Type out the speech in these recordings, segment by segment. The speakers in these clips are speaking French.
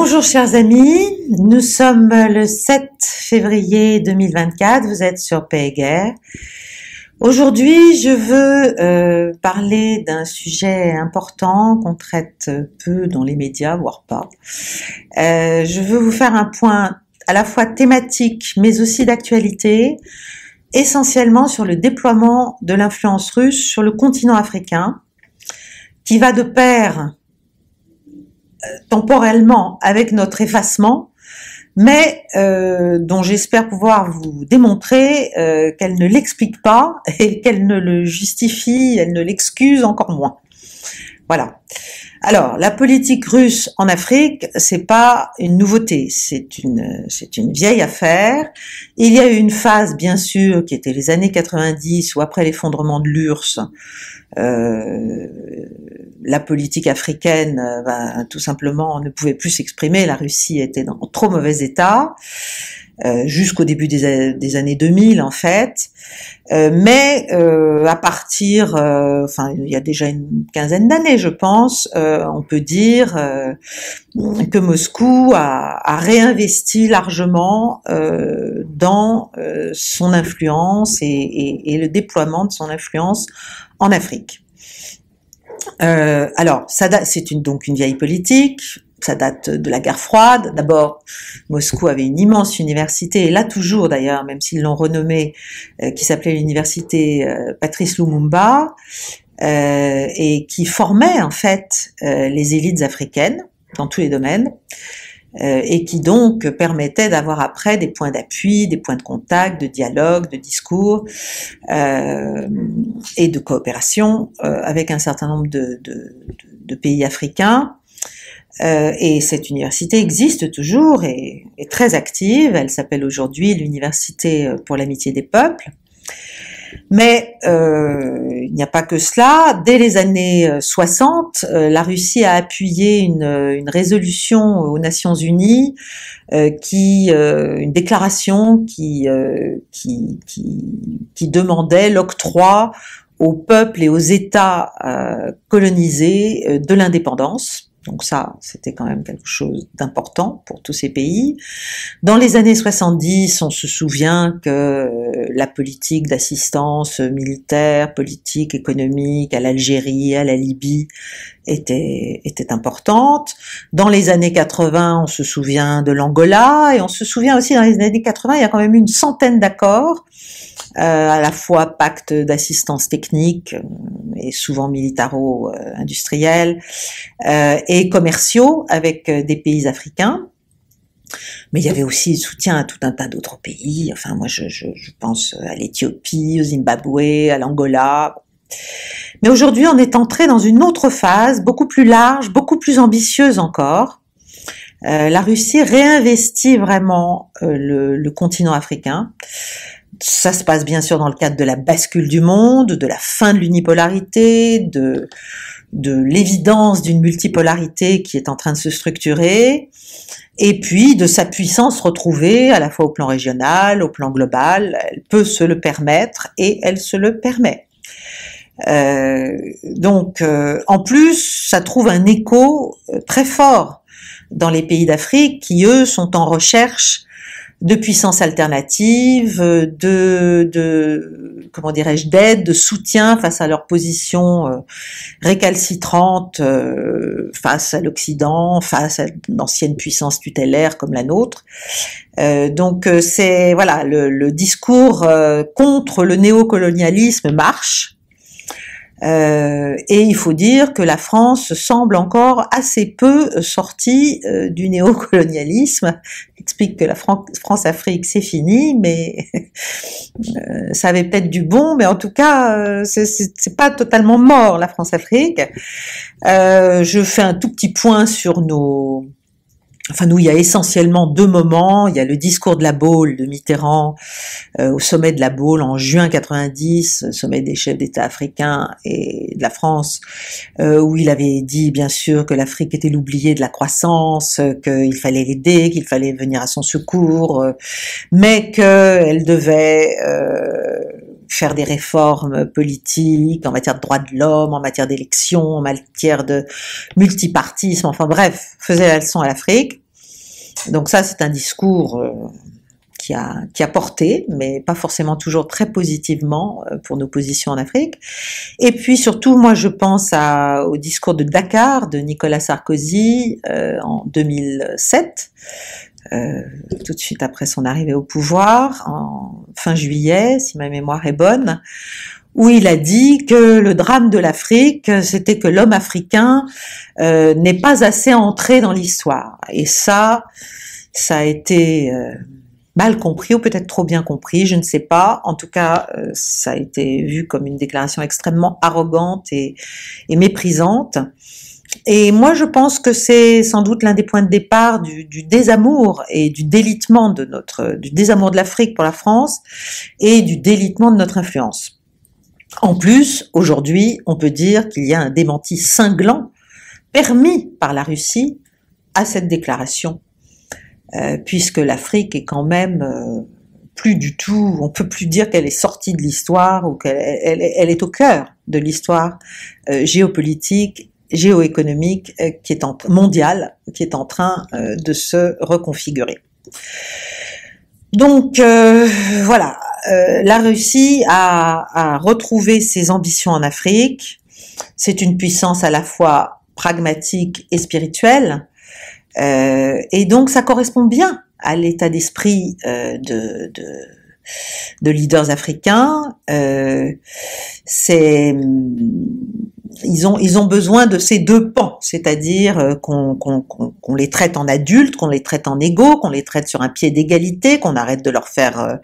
Bonjour chers amis, nous sommes le 7 février 2024, vous êtes sur Guerre. Aujourd'hui, je veux euh, parler d'un sujet important qu'on traite peu dans les médias, voire pas. Euh, je veux vous faire un point à la fois thématique, mais aussi d'actualité, essentiellement sur le déploiement de l'influence russe sur le continent africain, qui va de pair temporellement avec notre effacement, mais euh, dont j'espère pouvoir vous démontrer euh, qu'elle ne l'explique pas et qu'elle ne le justifie, elle ne l'excuse encore moins. Voilà. Alors, la politique russe en Afrique, c'est pas une nouveauté, c'est une c'est une vieille affaire. Il y a eu une phase, bien sûr, qui était les années 90 ou après l'effondrement de l'URSS, euh, la politique africaine euh, tout simplement ne pouvait plus s'exprimer, la Russie était dans trop mauvais état. Euh, jusqu'au début des, années 2000 en fait. Euh, mais à partir, enfin il y a déjà une quinzaine d'années je pense, on peut dire que Moscou a, réinvesti largement dans son influence et, et, le déploiement de son influence en Afrique. Euh, alors, c'est une, donc une vieille politique. Ça date de la guerre froide. D'abord, Moscou avait une immense université, et là toujours d'ailleurs, même s'ils l'ont renommée, euh, qui s'appelait l'université euh, Patrice Lumumba, et qui formait en fait les élites africaines dans tous les domaines. Euh, et qui donc permettait d'avoir après des points d'appui, des points de contact, de dialogue, de discours euh, et de coopération euh, avec un certain nombre de, pays africains. et cette université existe toujours et est très active. Elle s'appelle aujourd'hui l'Université pour l'amitié des peuples. Mais euh, il n'y a pas que cela. Dès les années 60, euh, euh, la Russie a appuyé une, résolution aux Nations Unies, qui, une déclaration qui, qui, qui demandait l'octroi aux peuples et aux États colonisés de l'indépendance. Donc ça, c'était quand même quelque chose d'important pour tous ces pays. Dans les années 70, on se souvient que euh, la politique d'assistance militaire, politique, économique à l'Algérie, à la Libye était, était importante. Dans les années 80, on se souvient de l'Angola et on se souvient aussi dans les années 80, il y a quand même une centaine d'accords euh, à la fois pacte d'assistance technique euh, et souvent militaro-industriels euh, et commerciaux avec des pays africains. Mais il y avait aussi le soutien à tout un tas d'autres pays. Enfin, moi, je, je, je pense à l'Éthiopie, au Zimbabwe, à l'Angola. Mais aujourd'hui, on est entré dans une autre phase, beaucoup plus large, beaucoup plus ambitieuse encore. Euh, la Russie réinvestit vraiment euh, le, continent africain ça se passe bien sûr dans le cadre de la bascule du monde, de la fin de l'unipolarité, de l'évidence d'une multipolarité qui est en train de se structurer, et puis de sa puissance retrouvée à la fois au plan régional, au plan global. Elle peut se le permettre et elle se le permet. Euh, donc, euh, en plus, ça trouve un écho euh, très fort dans les pays d'Afrique qui, eux, sont en recherche de puissance alternative, de, de comment dirais-je, d'aide, de soutien face à leur position euh, récalcitrante face à l'Occident, face à d'anciennes puissances tutélaires comme la nôtre. Donc c'est voilà le, le discours contre le néocolonialisme marche. Euh, et il faut dire que la France semble encore assez peu sortie euh, du néocolonialisme. Explique que la France-Afrique c'est fini, mais euh, ça avait peut-être du bon, mais en tout cas c'est pas totalement mort la France-Afrique. je fais un tout petit point sur nos enfin nous, il y a essentiellement deux moments. Il y a le discours de la Baule de Mitterrand euh, au sommet de la Baule en juin 90, sommet des chefs d'État africains et de la France, euh, où il avait dit bien sûr que l'Afrique était l'oublié de la croissance, qu'il fallait l'aider, qu'il fallait venir à son secours, euh, mais qu'elle devait faire des réformes politiques en matière de droits de l'homme, en matière d'élections, en matière de multipartisme, enfin bref, faisait la leçon à l'Afrique. Donc ça, c'est un discours euh, qui a, qui a porté, mais pas forcément toujours très positivement euh, pour nos positions en Afrique. Et puis surtout, moi, je pense au discours de Dakar de Nicolas Sarkozy euh, en 2007, euh, tout de suite après son arrivée au pouvoir, en fin juillet, si ma mémoire est bonne, où il a dit que le drame de l'Afrique, c'était que l'homme africain euh, n'est pas assez entré dans l'histoire. Et ça, ça a été euh, mal compris ou peut-être trop bien compris, je ne sais pas. En tout cas, euh, ça a été vu comme une déclaration extrêmement arrogante et, et méprisante. Et moi, je pense que c'est sans doute l'un des points de départ du, désamour et du délitement de notre, désamour de l'Afrique pour la France et du délitement de notre influence. En plus, aujourd'hui, on peut dire qu'il y a un démenti cinglant permis par la Russie à cette déclaration, euh, puisque l'Afrique est quand même euh, plus du tout, on peut plus dire qu'elle est sortie de l'histoire ou qu'elle elle, elle est au cœur de l'histoire euh, géopolitique géoéconomique euh, qui est en, mondiale qui est en train euh, de se reconfigurer. Donc euh, voilà, euh, la Russie a, a, retrouvé ses ambitions en Afrique. C'est une puissance à la fois pragmatique et spirituelle, euh, et donc ça correspond bien à l'état d'esprit de, de, de, leaders africains. C'est ils ont, ils ont besoin de ces deux pans, c'est-à-dire euh, qu'on qu'on qu'on les traite en adultes, qu'on les traite en égaux, qu'on les traite sur un pied d'égalité, qu'on arrête de leur faire euh,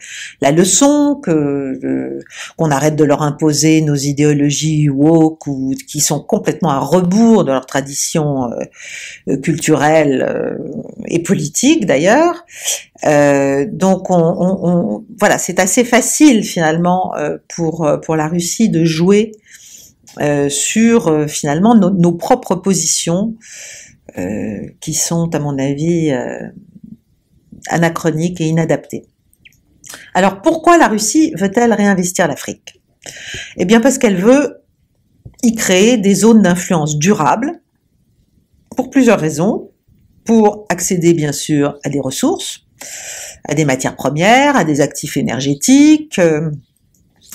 la leçon, que euh, qu'on arrête de leur imposer nos idéologies woke ou qui sont complètement à rebours de leur tradition culturelle et politique d'ailleurs. donc on, on, on voilà, c'est assez facile finalement pour pour la Russie de jouer euh, sur euh, finalement nos, propres positions euh, qui sont à mon avis euh, anachroniques et inadaptées. Alors pourquoi la Russie veut-elle réinvestir l'Afrique? Eh bien parce qu'elle veut y créer des zones d'influence durables pour plusieurs raisons. Pour accéder bien sûr à des ressources, à des matières premières, à des actifs énergétiques,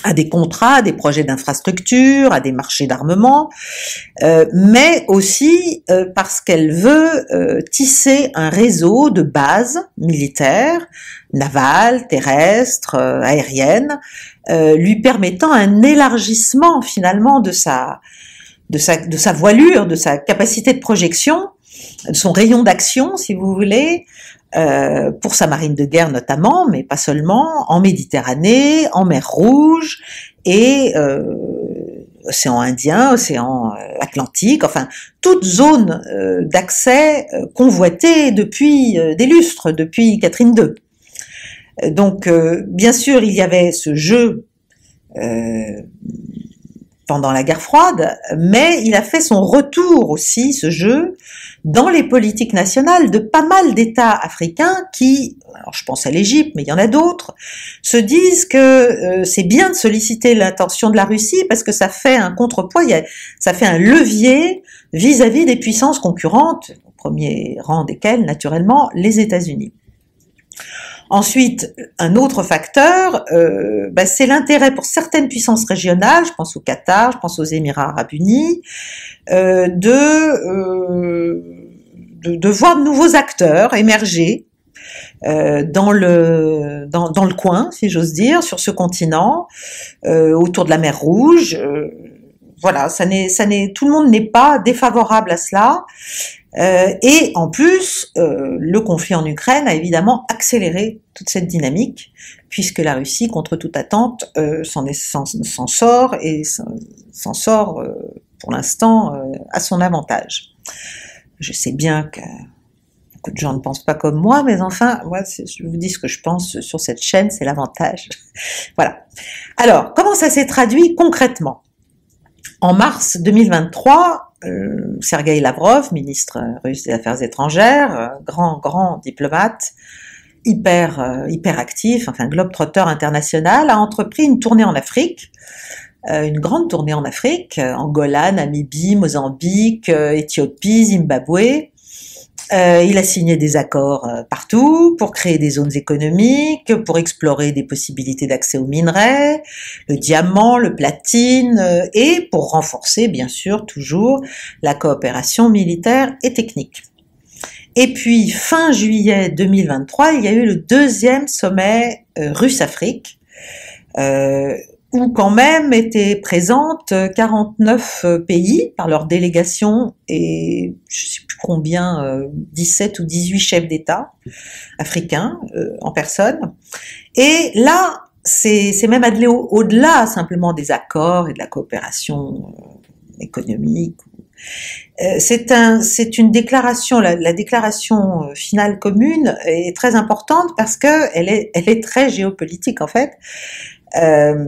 à des contrats, à des projets d'infrastructure, à des marchés d'armement, euh, mais aussi euh, parce qu'elle veut euh, tisser un réseau de bases militaires, navales, terrestres, aériennes, lui permettant un élargissement finalement de sa, de sa, de sa voilure, de sa capacité de projection, de son rayon d'action, si vous voulez, euh, pour sa marine de guerre notamment, mais pas seulement, en Méditerranée, en mer Rouge et euh, océan Indien, océan euh, Atlantique, enfin toute zone euh, d'accès convoitée depuis des lustres, depuis Catherine II. Donc bien sûr il y avait ce jeu pendant la guerre froide, mais il a fait son retour aussi, ce jeu, dans les politiques nationales de pas mal d'États africains qui, alors je pense à l'Égypte, mais il y en a d'autres, se disent que euh, c'est bien de solliciter l'attention de la Russie parce que ça fait un contrepoids, ça fait un levier vis-à-vis -vis des puissances concurrentes, au premier rang desquelles, naturellement, les États-Unis. Ensuite, un autre facteur, euh, bah, c'est l'intérêt pour certaines puissances régionales, je pense au Qatar, je pense aux Émirats arabes unis, euh, de, euh, de, de, voir de nouveaux acteurs émerger euh, dans le dans, dans, le coin, si j'ose dire, sur ce continent, euh, autour de la mer Rouge. Voilà, ça n'est, ça n'est, tout le monde n'est pas défavorable à cela. Euh, et en plus, euh, le conflit en Ukraine a évidemment accéléré toute cette dynamique, puisque la Russie, contre toute attente, euh, s'en, sort et s'en sort pour l'instant à son avantage. Je sais bien que beaucoup de gens ne pensent pas comme moi, mais enfin, moi, je vous dis ce que je pense sur cette chaîne, c'est l'avantage. voilà. Alors, comment ça s'est traduit concrètement? En mars 2023, euh, Sergei Lavrov, ministre russe des Affaires étrangères, euh, grand, grand diplomate, hyper hyper actif, enfin globe-trotteur international, a entrepris une tournée en Afrique, une grande tournée en Afrique, Angola, Namibie, Mozambique, Éthiopie, Zimbabwe, euh, il a signé des accords euh, partout pour créer des zones économiques, pour explorer des possibilités d'accès aux minerais, le diamant, le platine, euh, et pour renforcer, bien sûr, toujours la coopération militaire et technique. Et puis, fin juillet 2023, il y a eu le deuxième sommet russe-Afrique, où quand même étaient présentes 49 euh, pays par leur délégation et je sais combien, 17 euh, ou 18 chefs d'État africains euh, en personne. Et là, c'est même aller au-delà simplement des accords et de la coopération économique. C'est un, une déclaration, la, la, déclaration finale commune est très importante parce que elle est, elle est très géopolitique en fait. Euh,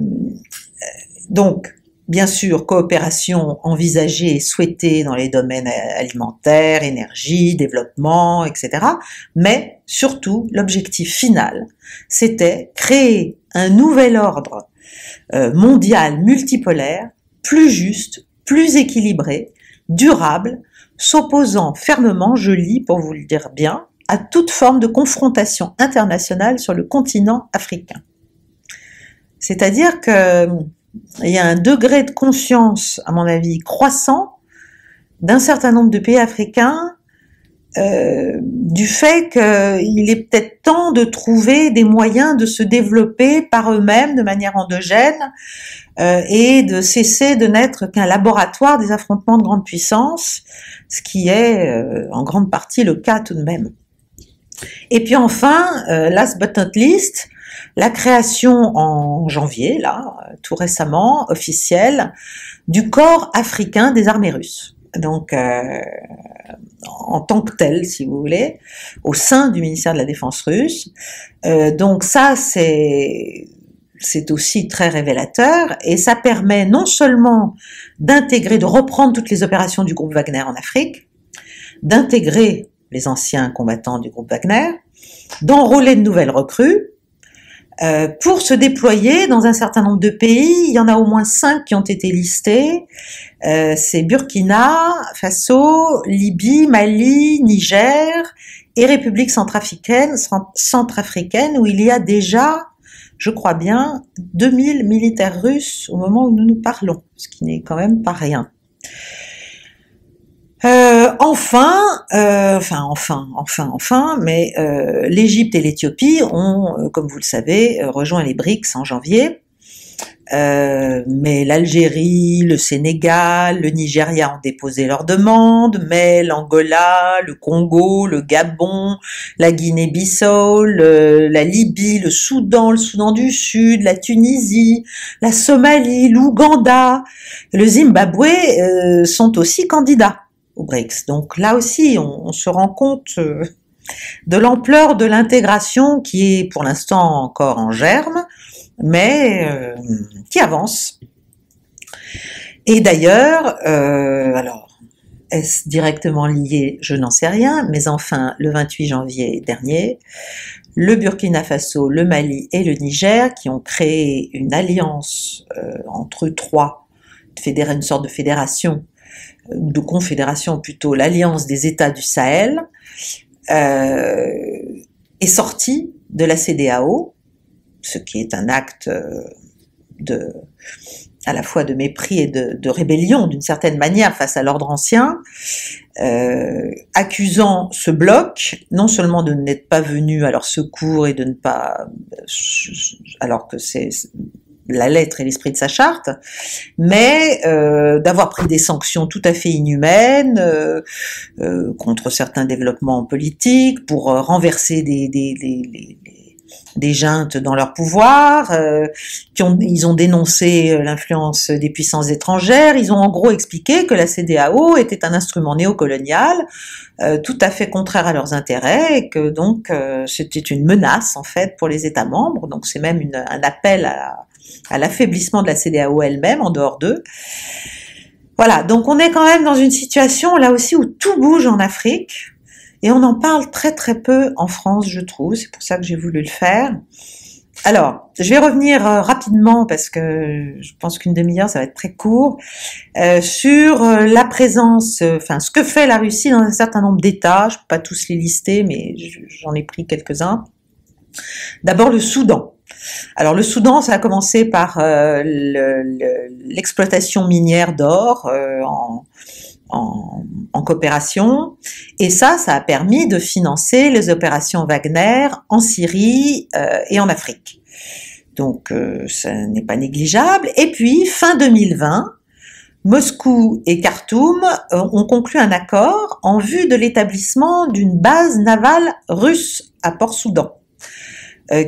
donc, bien sûr, coopération envisagée et souhaitée dans les domaines alimentaires, énergie, développement, etc. Mais surtout, l'objectif final, c'était créer un nouvel ordre euh, mondial multipolaire, plus juste, plus équilibré, durable, s'opposant fermement, je lis pour vous le dire bien, à toute forme de confrontation internationale sur le continent africain. C'est-à-dire que il y a un degré de conscience, à mon avis, croissant d'un certain nombre de pays africains euh, du fait qu'il est peut-être temps de trouver des moyens de se développer par eux-mêmes de manière endogène euh, et de cesser de n'être qu'un laboratoire des affrontements de grande puissance, ce qui est euh, en grande partie le cas tout de même. Et puis enfin, last but not least, la création en janvier, là, tout récemment, officielle, du corps africain des armées russes. Donc, euh, en tant que tel, si vous voulez, au sein du ministère de la Défense russe. Euh, donc ça, c'est aussi très révélateur et ça permet non seulement d'intégrer, de reprendre toutes les opérations du groupe Wagner en Afrique, d'intégrer les anciens combattants du groupe Wagner, d'enrôler de nouvelles recrues, euh, pour se déployer dans un certain nombre de pays. Il y en a au moins cinq qui ont été listés. Euh, c'est Burkina Faso, Libye, Mali, Niger et République centrafricaine, centrafricaine où il y a déjà, je crois bien, 2000 militaires russes au moment où nous nous parlons, ce qui n'est quand même pas rien. Euh, enfin, euh, enfin, enfin, enfin, enfin, mais euh, l'Égypte et l'Éthiopie ont, comme vous le savez, rejoint les BRICS en janvier. mais l'Algérie, le Sénégal, le Nigeria ont déposé leurs demandes, mais l'Angola, le Congo, le Gabon, la Guinée-Bissau, la Libye, le Soudan, le Soudan du Sud, la Tunisie, la Somalie, l'Ouganda, le Zimbabwe sont aussi candidats BRICS. Donc là aussi, on, se rend compte euh, de l'ampleur de l'intégration qui est pour l'instant encore en germe, mais euh, qui avance. Et d'ailleurs, euh, alors, est-ce directement lié? Je n'en sais rien, mais enfin, le 28 janvier dernier, le Burkina Faso, le Mali et le Niger, qui ont créé une alliance entre eux trois, une sorte de fédération de confédération plutôt, l'Alliance des États du Sahel, euh, est sortie de la CDAO, ce qui est un acte euh, de, à la fois de mépris et de, rébellion d'une certaine manière face à l'ordre ancien, euh, accusant ce bloc non seulement de n'être pas venu à leur secours et de ne pas, alors que c'est la lettre et l'esprit de sa charte, mais euh, d'avoir pris des sanctions tout à fait inhumaines euh, euh, contre certains développements politiques, pour renverser des, des, des, des juntes dans leur pouvoir, qui ont, ils ont dénoncé l'influence des puissances étrangères, ils ont en gros expliqué que la CDAO était un instrument néocolonial tout à fait contraire à leurs intérêts et que donc c'était une menace en fait pour les États membres, donc c'est même un appel à, à l'affaiblissement de la CDAO elle-même en dehors d'eux. Voilà, donc on est quand même dans une situation là aussi où tout bouge en Afrique. Et on en parle très très peu en France, je trouve. C'est pour ça que j'ai voulu le faire. Alors, je vais revenir euh, rapidement parce que je pense qu'une demi-heure, ça va être très court, euh, sur euh, la présence, enfin ce que fait la Russie dans un certain nombre d'États. Je ne peux pas tous les lister, mais j'en ai pris quelques-uns. D'abord le Soudan. Alors le Soudan, ça a commencé par l'exploitation minière d'or en, en, coopération. Et ça, ça a permis de financer les opérations Wagner en Syrie euh, et en Afrique. Donc, euh, ça n'est pas négligeable. Et puis, fin 2020, Moscou et Khartoum euh, ont conclu un accord en vue de l'établissement d'une base navale russe à Port-Soudan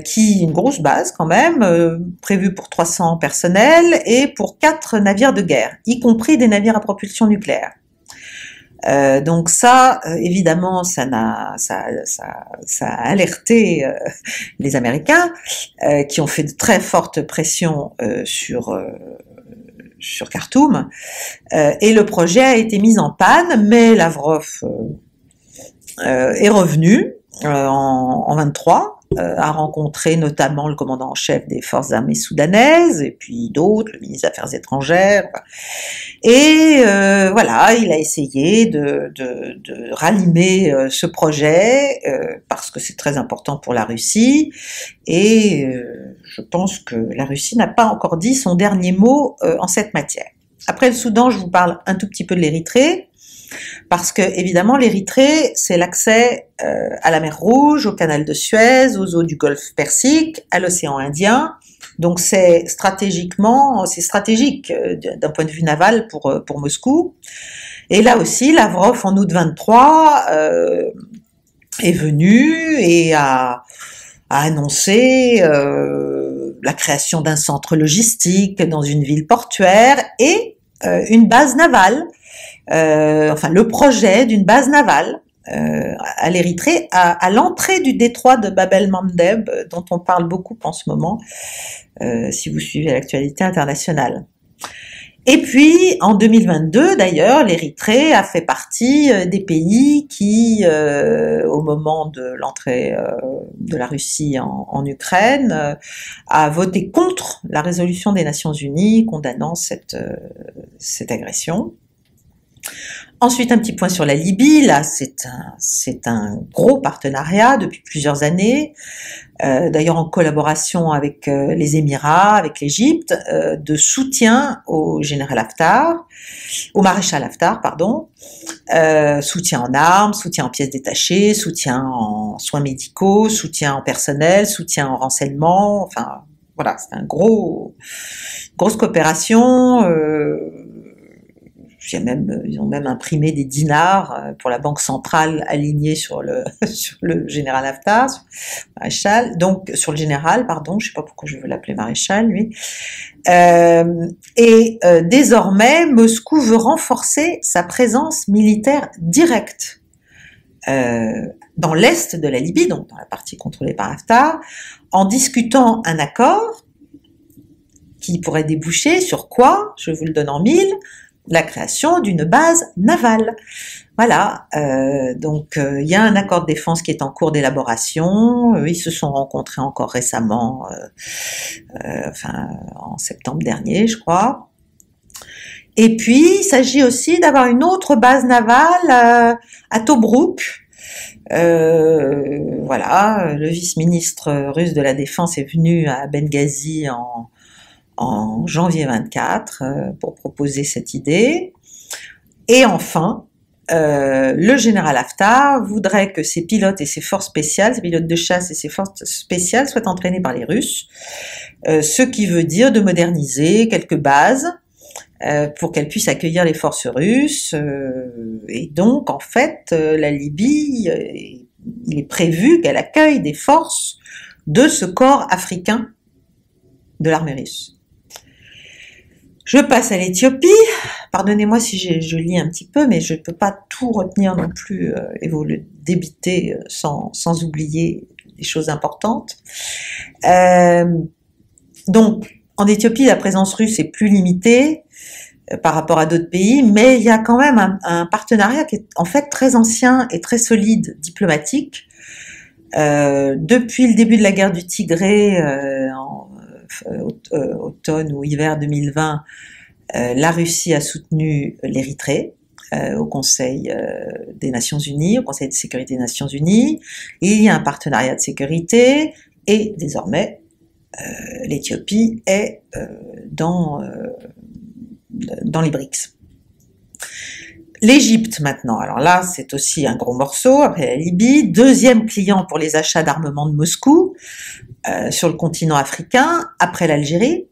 qui une grosse base quand même, prévue pour 300 personnels et pour quatre navires de guerre, y compris des navires à propulsion nucléaire. Euh, donc ça, euh, évidemment, ça, a, ça, ça, ça a alerté euh, les Américains, qui ont fait de très fortes pressions sur sur Khartoum, et le projet a été mis en panne, mais Lavrov est revenu en, en 23 euh, a rencontré notamment le commandant en chef des forces armées soudanaises et puis d'autres, le ministre des Affaires étrangères. Et euh, voilà, il a essayé de, de, de rallumer euh, ce projet parce que c'est très important pour la Russie. Et je pense que la Russie n'a pas encore dit son dernier mot en cette matière. Après le Soudan, je vous parle un tout petit peu de l'Érythrée. Parce que évidemment, l'Érythrée, c'est l'accès euh, à la mer Rouge, au canal de Suez, aux eaux du Golfe Persique, à l'océan Indien. Donc c'est stratégiquement, c'est stratégique euh, d'un point de vue naval pour euh, pour Moscou. Et là aussi, Lavrov en août 23 est venu et a, annoncé la création d'un centre logistique dans une ville portuaire et une base navale enfin le projet d'une base navale euh, à l'Érythrée, à, l'entrée du détroit de Bab el-Mandeb, dont on parle beaucoup en ce moment, euh, si vous suivez l'actualité internationale. Et puis, en 2022, d'ailleurs, l'Érythrée a fait partie des pays qui, au moment de l'entrée de la Russie en, en Ukraine, a voté contre la résolution des Nations Unies condamnant cette, cette agression. Ensuite, un petit point sur la Libye. Là, c'est un, c'est un gros partenariat depuis plusieurs années, euh, d'ailleurs en collaboration avec euh, les Émirats, avec l'Égypte, euh, de soutien au général Haftar, au maréchal Haftar, pardon, soutien en armes, soutien en pièces détachées, soutien en soins médicaux, soutien en personnel, soutien en renseignement. Enfin, voilà, c'est un gros, grosse coopération. Euh, même, ils ont même imprimé des dinars euh, pour la banque centrale alignés sur le, sur le général Haftar, maréchal, donc sur le général, pardon, je sais pas pourquoi je veux l'appeler maréchal, lui. Euh, et euh, désormais, Moscou veut renforcer sa présence militaire directe euh, dans l'est de la Libye, donc dans la partie contrôlée par Haftar, en discutant un accord qui pourrait déboucher sur quoi Je vous le donne en mille la création d'une base navale. Voilà, euh, donc euh, il y a un accord de défense qui est en cours d'élaboration. Euh, ils se sont rencontrés encore récemment, enfin en septembre dernier, je crois. Et puis, il s'agit aussi d'avoir une autre base navale à Tobruk. voilà, le vice-ministre russe de la Défense est venu à Benghazi en, en janvier 24 euh, pour proposer cette idée. Et enfin, euh, le général Haftar voudrait que ses pilotes et ses forces spéciales, ses pilotes de chasse et ses forces spéciales soient entraînés par les Russes, euh, ce qui veut dire de moderniser quelques bases pour qu'elles puissent accueillir les forces russes. et donc, en fait, la Libye, il est prévu qu'elle accueille des forces de ce corps africain de l'armée russe. Je passe à l'Éthiopie. Pardonnez-moi si je lis un petit peu, mais je ne peux pas tout retenir non plus euh, et vous le débiter euh, sans, sans oublier des choses importantes. Euh, donc, en Éthiopie, la présence russe est plus limitée. par rapport à d'autres pays, mais il y a quand même un, partenariat qui est en fait très ancien et très solide diplomatique. Depuis le début de la guerre du Tigré, automne ou hiver 2020, la Russie a soutenu l'Érythrée au Conseil des Nations Unies, au Conseil de sécurité des Nations Unies. il y a un partenariat de sécurité et désormais l'Éthiopie est dans dans les BRICS. L'Égypte maintenant, alors là c'est aussi un gros morceau, après la Libye, deuxième client pour les achats d'armement de Moscou euh, sur le continent africain, après l'Algérie.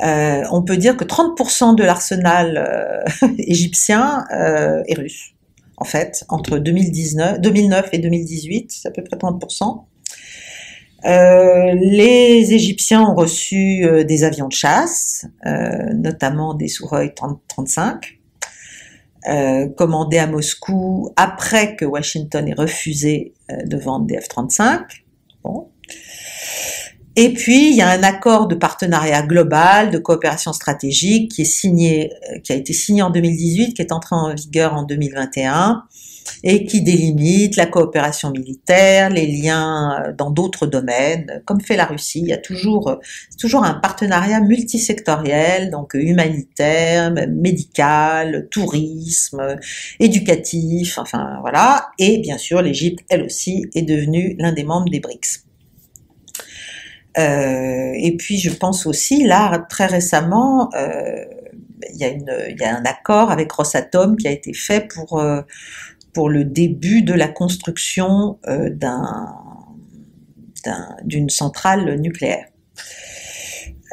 Euh, on peut dire que 30% de l'arsenal euh, égyptien est russe, en fait, entre 2019, 2009 et 2018, c'est à peu près 30%. Euh, les Égyptiens ont reçu des avions de chasse, notamment des Sukhoi 35, commandés à Moscou après que Washington ait refusé de vendre des F-35. Bon. Et puis, il y a un accord de partenariat global, de coopération stratégique qui qui a été signé en 2018, qui est entré en vigueur en 2021 et qui délimite la coopération militaire, les liens euh, dans d'autres domaines, comme fait la Russie. Il y a toujours, euh, toujours un partenariat multisectoriel, donc humanitaire, médical, tourisme, éducatif, enfin voilà. Et bien sûr, l'Égypte, elle aussi, est devenue l'un des membres des BRICS. Euh, et puis je pense aussi, là, très récemment, euh, il, y a un accord avec Rosatom qui a été fait pour pour le début de la construction euh, d'une centrale nucléaire.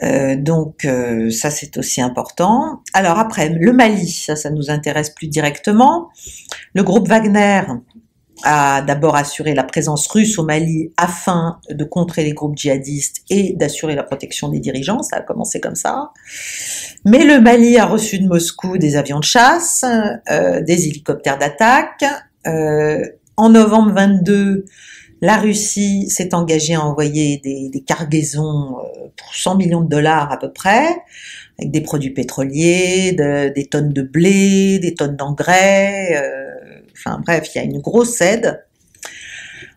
Euh, donc euh, ça c'est aussi important. Alors après le Mali, ça ça nous intéresse plus directement. Le groupe Wagner a d'abord assuré la présence russe au Mali afin de contrer les groupes djihadistes et d'assurer la protection des dirigeants, ça a commencé comme ça. Mais le Mali a reçu de Moscou des avions de chasse, euh, des hélicoptères d'attaque. Euh, en novembre 22, la Russie s'est engagée à envoyer des, des cargaisons euh, pour 100 millions de dollars à peu près, avec des produits pétroliers, des tonnes de blé, des tonnes d'engrais. Euh, Enfin bref, il y a une grosse aide.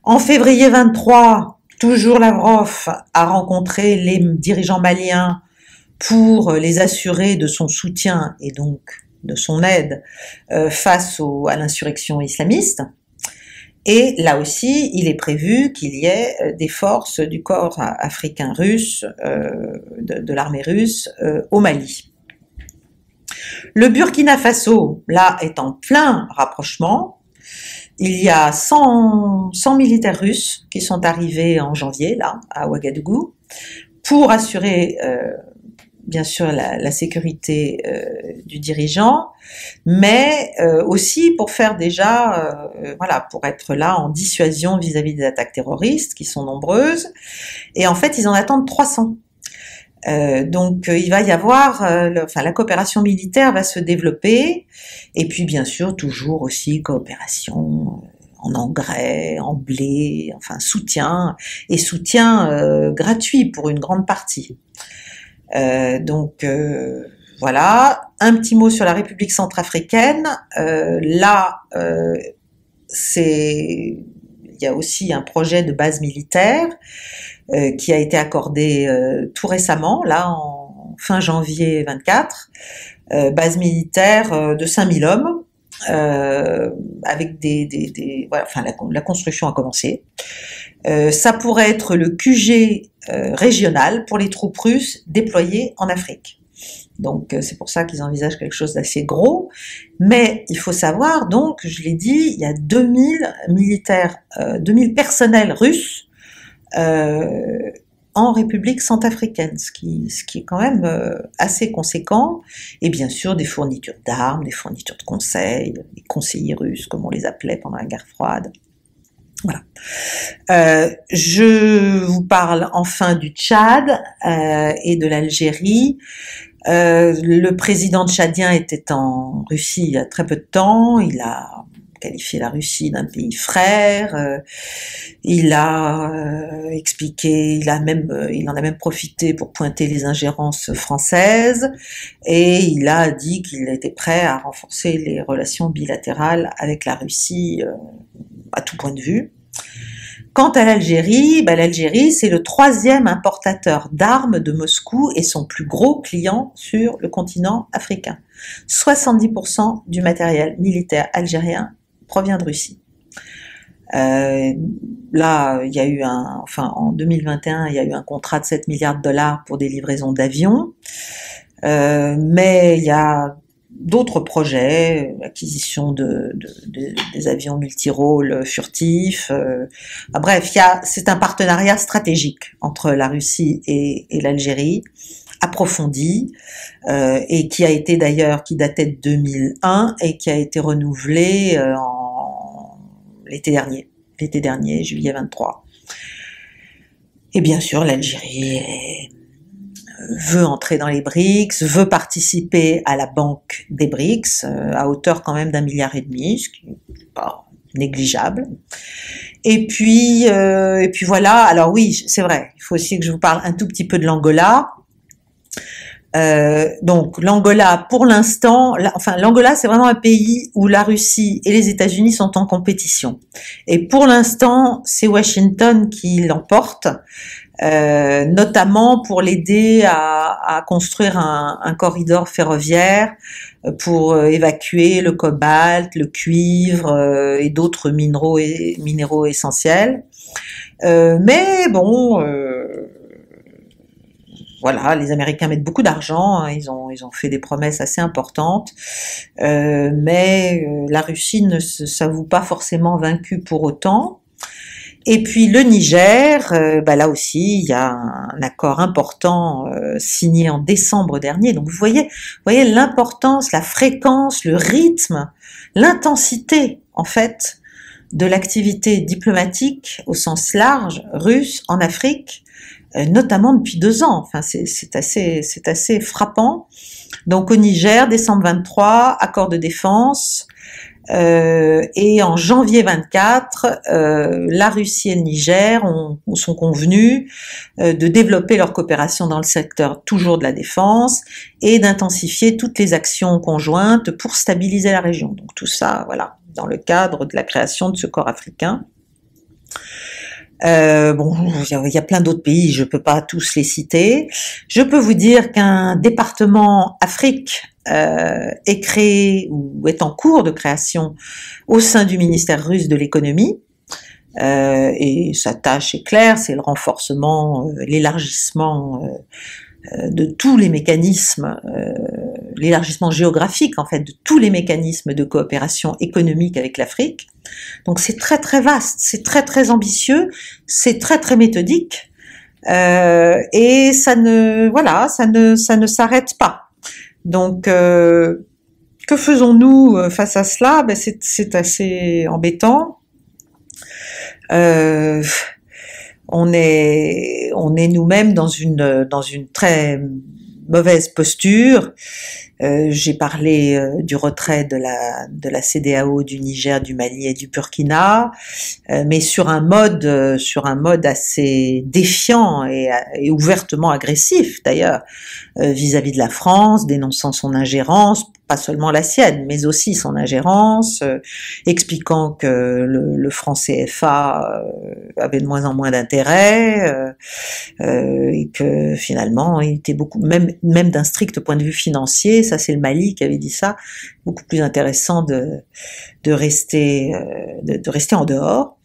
En février 23, toujours Lavrov a rencontré les dirigeants maliens pour les assurer de son soutien et donc de son aide euh, face à l'insurrection islamiste. Et là aussi, il est prévu qu'il y ait euh, des forces du corps africain russe, euh, de, l'armée russe, au Mali. Le Burkina Faso, là, est en plein rapprochement. Il y a 100, 100 militaires russes qui sont arrivés en janvier, là, à Ouagadougou, pour assurer, euh, bien sûr, la, sécurité euh, du dirigeant, mais euh, aussi pour faire déjà, voilà, pour être là en dissuasion vis-à-vis -vis des attaques terroristes, qui sont nombreuses. Et en fait, ils en attendent 300. Euh, donc euh, il va y avoir, euh, la coopération militaire va se développer, et puis bien sûr toujours aussi coopération en engrais, en blé, enfin soutien et soutien gratuit pour une grande partie. donc voilà, un petit mot sur la République centrafricaine. là, c'est il y a aussi un projet de base militaire euh, qui a été accordé euh, tout récemment, là en fin janvier 24, euh, base militaire de 5000 hommes, avec des, des, des voilà, enfin la, la, construction a commencé. ça pourrait être le QG régional pour les troupes russes déployées en Afrique. Donc c'est pour ça qu'ils envisagent quelque chose d'assez gros. Mais il faut savoir, donc, je l'ai dit, il y a 2000 militaires, euh, 2000 personnels russes euh, en République centrafricaine, ce qui, est quand même euh, assez conséquent, et bien sûr des fournitures d'armes, des fournitures de conseils, des conseillers russes, comme on les appelait pendant la guerre froide. Voilà. Euh, je vous parle enfin du Tchad et de l'Algérie. Le président tchadien était en Russie il y a très peu de temps. Il a qualifié la Russie d'un pays frère. Euh, il a euh, expliqué, il a même, euh, il en a même profité pour pointer les ingérences françaises et il a dit qu'il était prêt à renforcer les relations bilatérales avec la Russie à tout point de vue. Quant à l'Algérie, bah, l'Algérie, c'est le troisième importateur d'armes de Moscou et son plus gros client sur le continent africain. 70% du matériel militaire algérien provient de Russie. Euh, là, il y a eu un, enfin, en 2021, il y a eu un contrat de 7 milliards de dollars pour des livraisons d'avions. Euh, mais il y a d'autres projets, acquisition de, des avions multirôles furtifs. Euh, bref, c'est un partenariat stratégique entre la Russie et, l'Algérie, approfondi, euh, et qui a été d'ailleurs, qui datait de 2001 et qui a été renouvelé en l'été dernier, l'été dernier, juillet 23. Et bien sûr, l'Algérie veut entrer dans les BRICS, veut participer à la banque des BRICS euh, à hauteur quand même d'un milliard et demi, ce qui n'est pas négligeable. Et puis, euh, et puis voilà. Alors oui, c'est vrai. Il faut aussi que je vous parle un tout petit peu de l'Angola. Euh, donc l'Angola, pour l'instant, enfin l'Angola, c'est vraiment un pays où la Russie et les États-Unis sont en compétition. Et pour l'instant, c'est Washington qui l'emporte. Euh, notamment pour l'aider à, construire un, corridor ferroviaire euh, pour euh, évacuer le cobalt, le cuivre et d'autres minéraux, minéraux essentiels. mais bon, voilà, les Américains mettent beaucoup d'argent, hein, ils, ont, ils ont fait des promesses assez importantes, mais la Russie ne s'avoue pas forcément vaincue pour autant. Et puis le Niger, euh, bah là aussi, il y a un, accord important euh, signé en décembre dernier. Donc vous voyez, voyez l'importance, la fréquence, le rythme, l'intensité en fait de l'activité diplomatique au sens large russe en Afrique, euh, notamment depuis deux ans. Enfin, c'est assez, c'est assez frappant. Donc au Niger, décembre 23, accord de défense. Euh, et en janvier 24, euh, la Russie et le Niger ont, sont convenus euh, de développer leur coopération dans le secteur toujours de la défense et d'intensifier toutes les actions conjointes pour stabiliser la région. Donc tout ça, voilà, dans le cadre de la création de ce corps africain. Euh, bon, il y a plein d'autres pays, je peux pas tous les citer. Je peux vous dire qu'un département Afrique euh, est créé ou est en cours de création au sein du ministère russe de l'économie. Euh, et sa tâche est claire, c'est le renforcement, euh, l'élargissement euh, de tous les mécanismes, l'élargissement géographique en fait de tous les mécanismes de coopération économique avec l'Afrique. Donc c'est très très vaste, c'est très très ambitieux, c'est très très méthodique euh, et ça ne voilà, ça ne ça ne s'arrête pas. Donc euh, que faisons-nous euh, face à cela? Ben, c'est assez embêtant. On est on est nous-mêmes dans une dans une très mauvaise posture. Euh, j'ai parlé euh, du retrait de la de la CDAO du Niger, du Mali et du Burkina, euh, mais sur un mode sur un mode assez défiant et, et ouvertement agressif d'ailleurs vis-à-vis de la France, dénonçant son ingérence pas seulement la sienne, mais aussi son ingérence, euh, expliquant que le, le franc CFA euh, avait de moins en moins d'intérêt euh, et que finalement il était beaucoup, même même d'un strict point de vue financier, ça c'est le Mali qui avait dit ça, beaucoup plus intéressant de de rester de, de rester en dehors.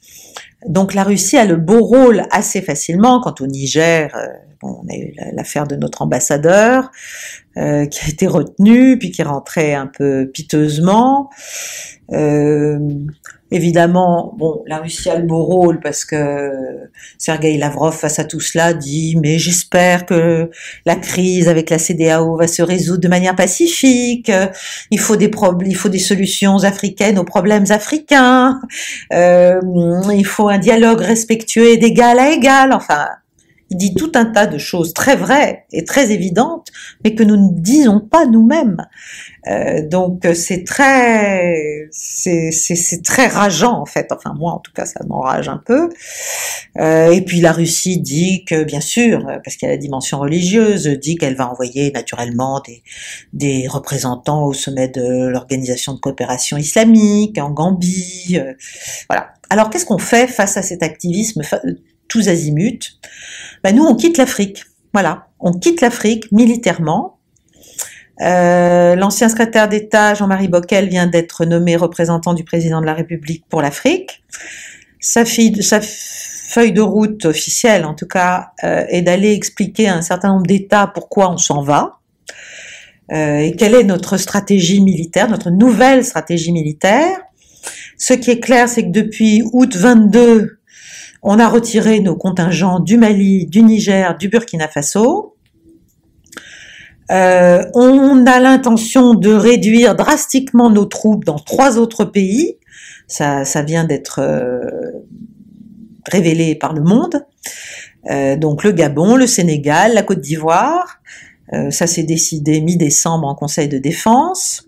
Donc la Russie a le beau rôle assez facilement. Quant au Niger, on a eu l'affaire de notre ambassadeur euh, qui a été retenu, puis qui est rentré un peu piteusement. Euh, évidemment, bon, la Russie a le beau rôle parce que Sergei Lavrov, face à tout cela, dit mais j'espère que la crise avec la CDAO va se résoudre de manière pacifique. Il faut des il faut des solutions africaines aux problèmes africains. Euh, il faut un dialogue respectueux d'égal à égal. Enfin, Il dit tout un tas de choses très vraies et très évidentes, mais que nous ne disons pas nous-mêmes. Euh, donc c'est très, c'est très rageant en fait. Enfin moi en tout cas ça m'enrage un peu. Euh, et puis la Russie dit que bien sûr, parce qu'il y a la dimension religieuse, dit qu'elle va envoyer naturellement des, représentants au sommet de l'organisation de coopération islamique en Gambie. Euh, voilà. Alors qu'est-ce qu'on fait face à cet activisme tous azimuts ben, Nous, on quitte l'Afrique. Voilà, on quitte l'Afrique militairement. Euh, L'ancien secrétaire d'État Jean-Marie Bockel vient d'être nommé représentant du président de la République pour l'Afrique. Sa, sa, feuille de route officielle, en tout cas, euh, est d'aller expliquer à un certain nombre d'États pourquoi on s'en va euh, et quelle est notre stratégie militaire, notre nouvelle stratégie militaire. Ce qui est clair, c'est que depuis août 22, on a retiré nos contingents du Mali, du Niger, du Burkina Faso. Euh, on a l'intention de réduire drastiquement nos troupes dans trois autres pays. Ça, ça vient d'être euh, révélé par le monde. Euh, donc le Gabon, le Sénégal, la Côte d'Ivoire. ça s'est décidé mi-décembre en Conseil de défense.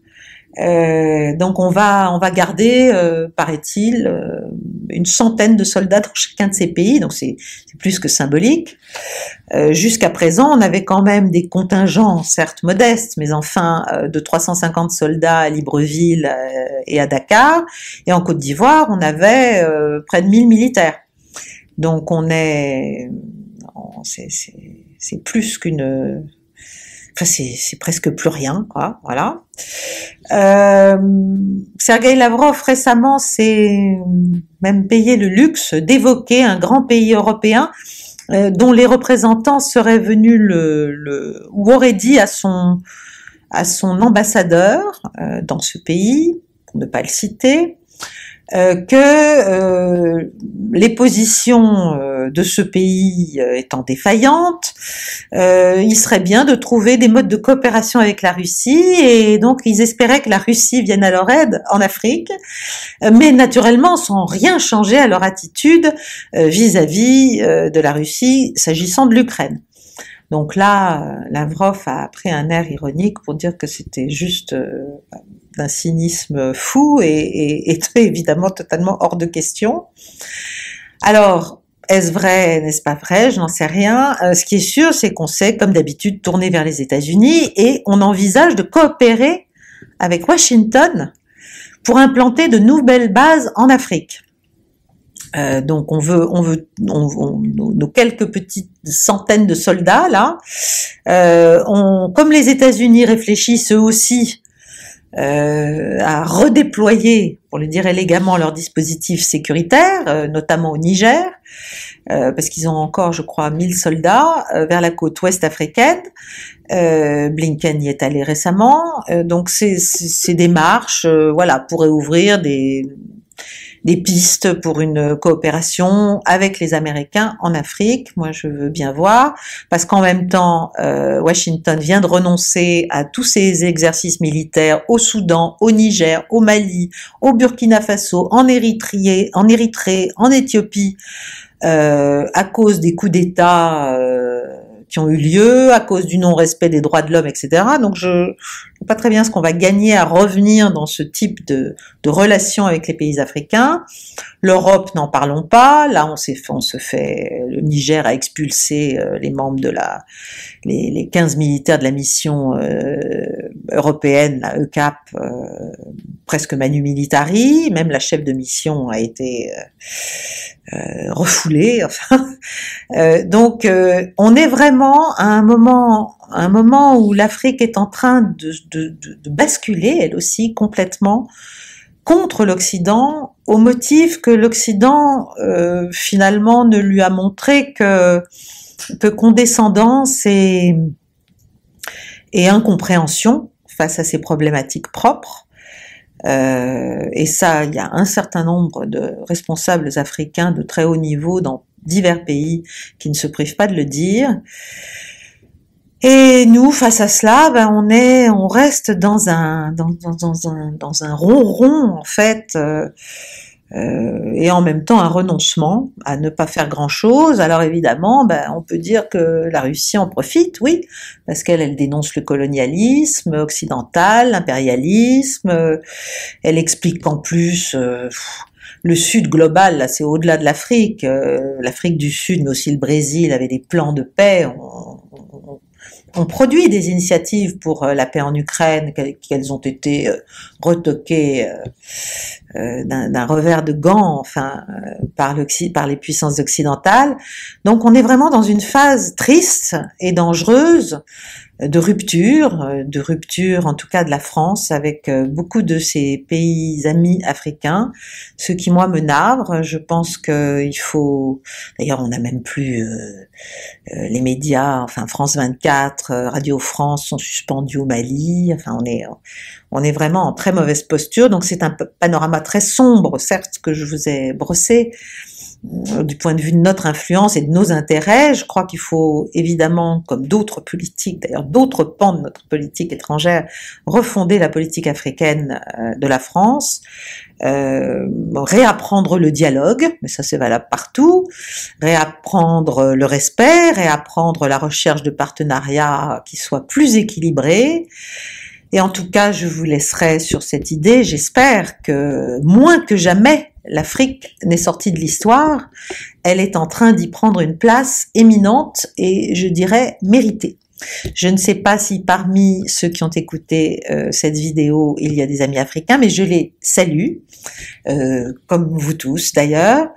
Euh, donc on va on va garder, euh, paraît-il, euh, une centaine de soldats dans chacun de ces pays, donc c'est plus que symbolique. Jusqu'à présent, on avait quand même des contingents, certes modestes, mais enfin de 350 soldats à Libreville et à Dakar, et en Côte d'Ivoire, on avait près de 1000 militaires. Donc on est, c'est plus qu'une C'est presque plus rien, quoi. Voilà. Euh, Sergei Lavrov récemment s'est même payé le luxe d'évoquer un grand pays européen euh, dont les représentants seraient venus ou auraient dit à son ambassadeur euh, dans ce pays, pour ne pas le citer, euh, que euh, les positions euh, de ce pays étant défaillantes, il serait bien de trouver des modes de coopération avec la Russie et donc ils espéraient que la Russie vienne à leur aide en Afrique, mais naturellement sans rien changer à leur attitude vis-à-vis -vis de la Russie s'agissant de l'Ukraine. Donc là, Lavrov a pris un air ironique pour dire que c'était juste d'un cynisme fou et, et, évidemment totalement hors de question. Alors, est-ce vrai, n'est-ce pas vrai? Je n'en sais rien. Euh, ce qui est sûr, c'est qu'on sait, comme d'habitude, tourner vers les États-Unis et on envisage de coopérer avec Washington pour implanter de nouvelles bases en Afrique. Euh, donc on veut, on veut, nos, quelques petites centaines de soldats là, euh, comme les États-Unis réfléchissent eux aussi euh, à redéployer, pour le dire élégamment, leurs dispositifs sécuritaires, euh, notamment au Niger, euh, parce qu'ils ont encore, je crois, 1000 soldats vers la côte ouest africaine. Blinken y est allé récemment, donc ces, ces démarches, voilà, pourraient ouvrir des des pistes pour une coopération avec les Américains en Afrique. Moi, je veux bien voir, parce qu'en même temps, euh, Washington vient de renoncer à tous ses exercices militaires au Soudan, au Niger, au Mali, au Burkina Faso, en Érythrée, en Érythrée, en Éthiopie, euh, à cause des coups d'État. Euh, qui ont eu lieu à cause du non-respect des droits de l'homme, etc. Donc je pas très bien ce qu'on va gagner à revenir dans ce type de, de relations avec les pays africains. L'Europe, n'en parlons pas. Là, on, on se fait, le Niger a expulsé euh, les membres de la, les, les 15 militaires de la mission euh, européenne, la ECAP, euh, presque manu militari. Même la chef de mission a été euh, refoulée. Enfin, donc, on est vraiment à un moment, un moment où l'Afrique est en train de, basculer, elle aussi, complètement contre l'Occident au motif que l'Occident euh, finalement ne lui a montré que, condescendance et, et incompréhension face à ses problématiques propres. Euh, et ça, il y a un certain nombre de responsables africains de très haut niveau dans divers pays qui ne se privent pas de le dire. Et nous, face à cela, ben, on est, on reste dans un, dans, dans, dans un, dans un ronron en fait, euh, euh, et en même temps un renoncement à ne pas faire grand-chose. Alors évidemment, ben, on peut dire que la Russie en profite, oui, parce qu'elle elle dénonce le colonialisme occidental, l'impérialisme, euh, elle explique qu'en plus... Euh, le Sud global, là, c'est au-delà de l'Afrique. L'Afrique du Sud, mais aussi le Brésil, avait des plans de paix. On, on produit des initiatives pour euh, la paix en Ukraine, qu'elles ont été euh, retoquées euh, d'un revers de gants, enfin, par, par les puissances occidentales. Donc, on est vraiment dans une phase triste et dangereuse de rupture, euh, de rupture en tout cas de la France avec euh, beaucoup de ces pays amis africains, ce qui moi me navre. Je pense qu'il faut, d'ailleurs on n'a même plus euh, les médias, enfin France 24, Radio France sont suspendus au Mali, enfin on est, on est vraiment en très mauvaise posture, donc c'est un panorama très sombre, certes que je vous ai brossé, du point de vue de notre influence et de nos intérêts, je crois qu'il faut évidemment, comme d'autres politiques, d'ailleurs d'autres pans de notre politique étrangère, refonder la politique africaine euh, de la France, euh, réapprendre le dialogue, mais ça c'est valable partout, réapprendre le respect, réapprendre la recherche de partenariats qui soient plus équilibrés, et en tout cas, je vous laisserai sur cette idée. J'espère que moins que jamais, l'Afrique n'est sortie de l'histoire. Elle est en train d'y prendre une place éminente et je dirais méritée. Je ne sais pas si parmi ceux qui ont écouté euh, cette vidéo, il y a des amis africains, mais je les salue, euh, comme vous tous d'ailleurs.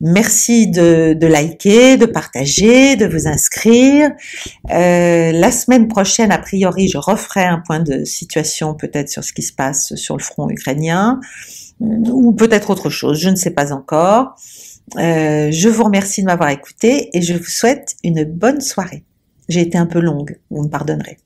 Merci de, liker, de partager, de vous inscrire. Euh, la semaine prochaine, a priori, je referai un point de situation peut-être sur ce qui se passe sur le front ukrainien, ou peut-être autre chose, je ne sais pas encore. je vous remercie de m'avoir écouté et je vous souhaite une bonne soirée. J'ai été un peu longue, vous me pardonnerez.